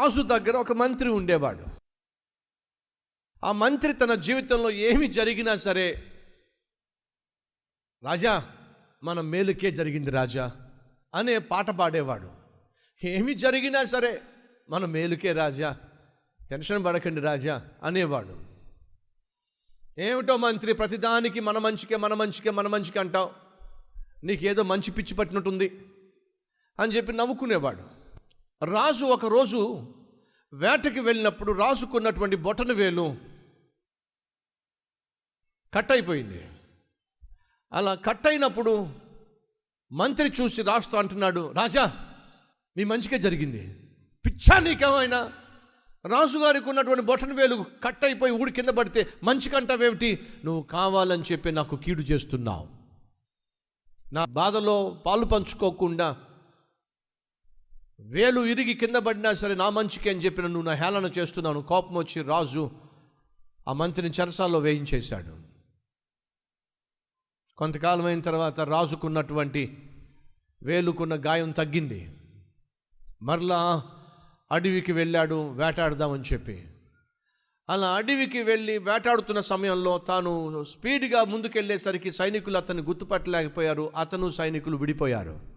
రాజు దగ్గర ఒక మంత్రి ఉండేవాడు. ఆ మంత్రి తన జీవితంలో ఏమి జరిగినా సరే రాజా మన మేలుకే జరిగింది రాజా అనే పాట పాడేవాడు. ఏమి జరిగినా సరే మన మేలుకే రాజా టెన్షన్ పడకండి రాజా అనేవాడు. ఏమిటో మంత్రి ప్రతిదానికి మన మంచికే మన మంచికే మన మంచికే అంటావు. నీకేదో మంచి పిచ్చి పట్టినట్టుంది అని చెప్పి నవ్వుకునేవాడు. రాజు ఒకరోజు వేటకి వెళ్ళినప్పుడు రాజుకున్నటువంటి బొటన వేలు కట్ అయిపోయింది. అలా కట్ అయినప్పుడు మంత్రి చూసి రాస్తూ అంటున్నాడు రాజా మీ మంచిగా జరిగింది. పిచ్చా నీకేమైనా? రాజుగారికి ఉన్నటువంటి బొటన వేలు కట్ అయిపోయి ఊడి కింద పడితే మంచికంటావేమిటి నువ్వు కావాలని చెప్పి నాకు కీడు చేస్తున్నావు. నా బాధలో పాలు పంచుకోకుండా వేలు ఇరిగి కింద పడినా సరే నా మంచికి అని చెప్పిన నువ్వు నా హేళన చేస్తున్నాను. కోపం వచ్చి రాజు ఆ మంత్రిని చెరసాల్లో వేయించేశాడు. కొంతకాలం అయిన తర్వాత రాజుకున్నటువంటి వేలుకున్న గాయం తగ్గింది. మరలా అడవికి వెళ్ళాడు వేటాడదామని చెప్పి. అలా అడవికి వెళ్ళి వేటాడుతున్న సమయంలో తాను స్పీడ్గా ముందుకెళ్ళేసరికి సైనికులు అతన్ని గుర్తుపట్టలేకపోయారు. అతను సైనికులు విడిపోయారు.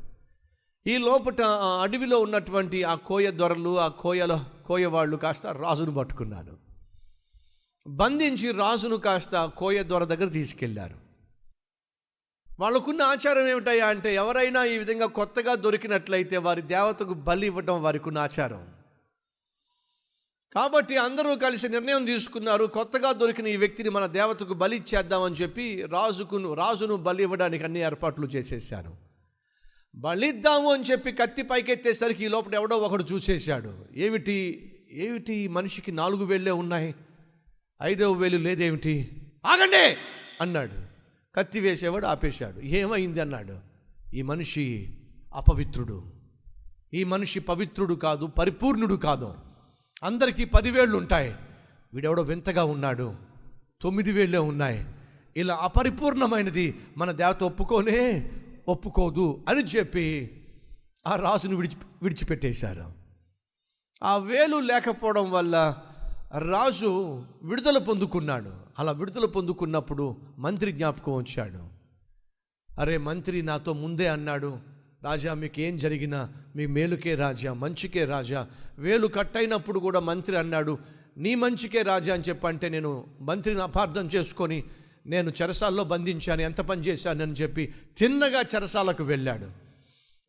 ఈ లోపట అడవిలో ఉన్నటువంటి ఆ కోయ దొరలు ఆ కోయల కోయ వాళ్ళు కాస్త రాజును పట్టుకున్నారు. బంధించి రాజును కాస్త కోయ దొర దగ్గర తీసుకెళ్ళారు. వాళ్ళకున్న ఆచారం ఏమిటయ్యా అంటే ఎవరైనా ఈ విధంగా కొత్తగా దొరికినట్లయితే వారి దేవతకు బలి ఇవ్వటం వారికి ఉన్న ఆచారం. కాబట్టి అందరూ కలిసి నిర్ణయం తీసుకున్నారు కొత్తగా దొరికిన ఈ వ్యక్తిని మన దేవతకు బలి ఇచ్చేద్దామని చెప్పి రాజుకును రాజును బలి ఇవ్వడానికి అన్ని ఏర్పాట్లు చేసేసారు. బలిద్దాము అని చెప్పి కత్తి పైకెత్తేసరికి ఈ లోపల ఎవడో ఒకడు చూసేశాడు. ఏమిటి? ఏమిటి మనిషికి నాలుగు వేళ్ళే ఉన్నాయి? ఐదవ వేలు లేదేమిటి? ఆగండి! అన్నాడు. కత్తి వేసేవాడు ఆపేశాడు. ఏమైంది అన్నాడు. ఈ మనిషి అపవిత్రుడు. ఈ మనిషి పవిత్రుడు కాదు పరిపూర్ణుడు కాదు. అందరికీ పదివేళ్ళు ఉంటాయి. వీడెవడో వింతగా ఉన్నాడు. తొమ్మిది వేళ్ళే ఉన్నాయి. ఇలా అపరిపూర్ణమైనది మన దేవత ఒప్పుకోనే ఒప్పుకోదు అని చెప్పి ఆ రాజును విడిచి విడిచిపెట్టేశారు. ఆ వేలు లేకపోవడం వల్ల రాజు విడుదల పొందుకున్నాడు. అలా విడుదల పొందుకున్నప్పుడు మంత్రి జ్ఞాపకం వచ్చాడు. అరే మంత్రి నాతో ముందే అన్నాడు రాజా మీకు ఏం జరిగినా మీ మేలుకే రాజా మంచికే రాజా. వేలు కట్ అయినప్పుడు కూడా మంత్రి అన్నాడు నీ మంచికే రాజా అని చెప్పంటే నేను మంత్రిని అపార్థం చేసుకొని నేను చెరసాల్లో బంధించాను ఎంత పని చేశానని చెప్పి తిన్నగా చెరసాలకు వెళ్ళాడు.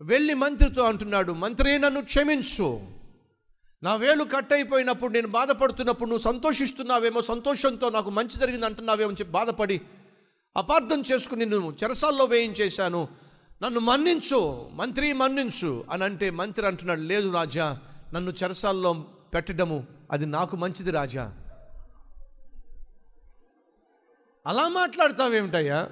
వెళ్ళి మంత్రితో అంటున్నాడు మంత్రి నన్ను క్షమించు. నా వేలు కట్ అయిపోయినప్పుడు నేను బాధపడుతున్నప్పుడు నువ్వు సంతోషిస్తున్నావేమో సంతోషంతో నాకు మంచి జరిగింది అంటున్నావేమో చెప్పి బాధపడి అపార్థం చేసుకుని నేను చెరసాల్లో వేయించేశాను. నన్ను మన్నించు మంత్రి మన్నించు అని అంటే మంత్రి అంటున్నాడు లేదు రాజా నన్ను చెరసాల్లో పెట్టడము అది నాకు మంచిది రాజా. అలా మాట్లాడతావేమిటయ్యా?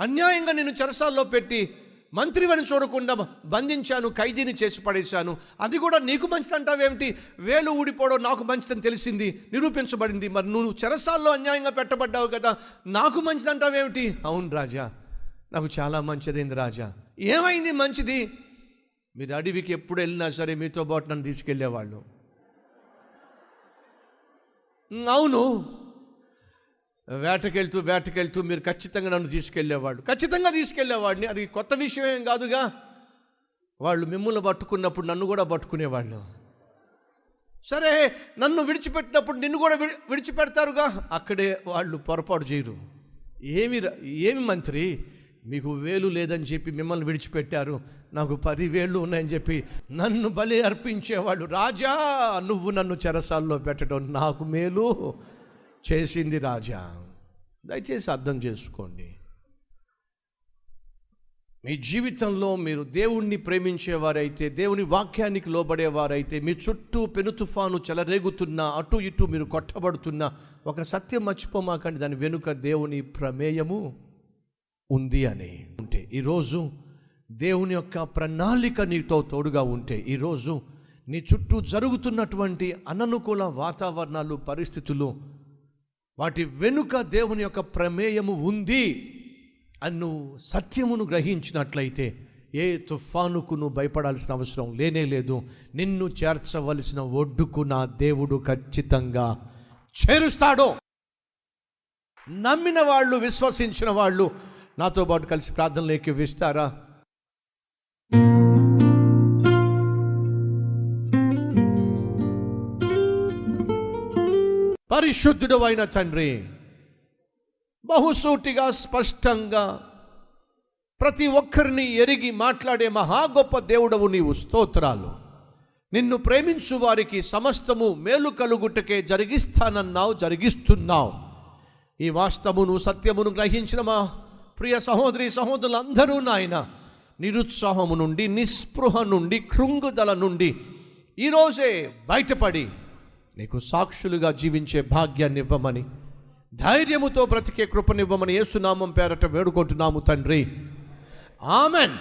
అన్యాయంగా నేను చెరసాల్లో పెట్టి మంత్రివని చూడకుండా బంధించాను ఖైదీని చేసి పడేశాను. అది కూడా నీకు మంచిది అంటావేమిటి వేలు ఊడిపోవడం నాకు మంచిదని తెలిసింది నిరూపించబడింది. మరి నువ్వు చెరసాల్లో అన్యాయంగా పెట్టబడ్డావు కదా నాకు మంచిది అంటావేమిటి అవును రాజా నాకు చాలా మంచిదైంది రాజా. ఏమైంది మంచిది? మీరు అడవికి ఎప్పుడు వెళ్ళినా సరే మీతో పాటు నన్ను తీసుకెళ్ళేవాళ్ళు. అవును. వేటకెళ్తూ వేటకెళ్తూ మీరు ఖచ్చితంగా నన్ను తీసుకెళ్ళేవాడు ఖచ్చితంగా తీసుకెళ్ళేవాడిని అది కొత్త విషయం ఏం కాదుగా? వాళ్ళు మిమ్మల్ని పట్టుకున్నప్పుడు నన్ను కూడా పట్టుకునేవాళ్ళు. సరే నన్ను విడిచిపెట్టినప్పుడు నిన్ను కూడా విడి విడిచిపెడతారుగా? అక్కడే వాళ్ళు పొరపాటు చేయరు. ఏమి ఏమి మంత్రి? మీకు వేలు లేదని చెప్పి మిమ్మల్ని విడిచిపెట్టారు. నాకు పదివేళ్ళు ఉన్నాయని చెప్పి నన్ను బలి అర్పించేవాళ్ళు. రాజా నువ్వు నన్ను చెరసాల్లో పెట్టడం నాకు మేలు. చేసింది రాజా. దయచేసి అర్థం చేసుకోండి. మీ జీవితంలో మీరు దేవుణ్ణి ప్రేమించేవారైతే దేవుని వాక్యానికి లోబడేవారైతే మీ చుట్టూ పెను తుఫాను చెలరేగుతున్నా అటు ఇటు మీరు కొట్టబడుతున్నా ఒక సత్యం మర్చిపోమాకండి. దాని వెనుక దేవుని ప్రమేయము ఉంది అని ఉంటే ఈరోజు దేవుని యొక్క ప్రణాళిక నీతో తోడుగా ఉంటే ఈరోజు నీ చుట్టూ జరుగుతున్నటువంటి అననుకూల వాతావరణాలు పరిస్థితులు వాటి వెనుక దేవుని యొక్క ప్రమేయము ఉంది అని నువ్వు సత్యమును గ్రహించినట్లయితే ఏ తుఫానుకు నువ్వు భయపడాల్సిన అవసరం లేనే లేదు. నిన్ను చేర్చవలసిన ఒడ్డుకు నా దేవుడు ఖచ్చితంగా చేరుస్తాడు. నమ్మిన వాళ్ళు విశ్వసించిన వాళ్ళు నాతో పాటు కలిసి ప్రార్థనలోకి విస్తారా? పరిశుద్ధుడు అయిన తండ్రి. బహుసూటిగా స్పష్టంగా ప్రతి ఒక్కరిని ఎరిగి మాట్లాడే మహా గొప్ప దేవుడవు నీవు స్తోత్రాలు. నిన్ను ప్రేమించు వారికి సమస్తము మేలు కలుగుటకే జరిగిస్తానన్నావు జరిగిస్తున్నావు. ఈ వాస్తవమును సత్యమును గ్రహించిన మా ప్రియ సహోదరి సహోదరులందరూ నాయన నిరుత్సాహము నుండి నిస్పృహ నుండి కృంగుదల నుండి ఈరోజే బయటపడి నీకు సాక్షులుగా జీవించే భాగ్యాన్ని ఇవ్వమని ధైర్యముతో బ్రతికే కృపనివ్వమని ఏసునామం పేరట వేడుకుంటున్నాము తండ్రి. ఆమెన్.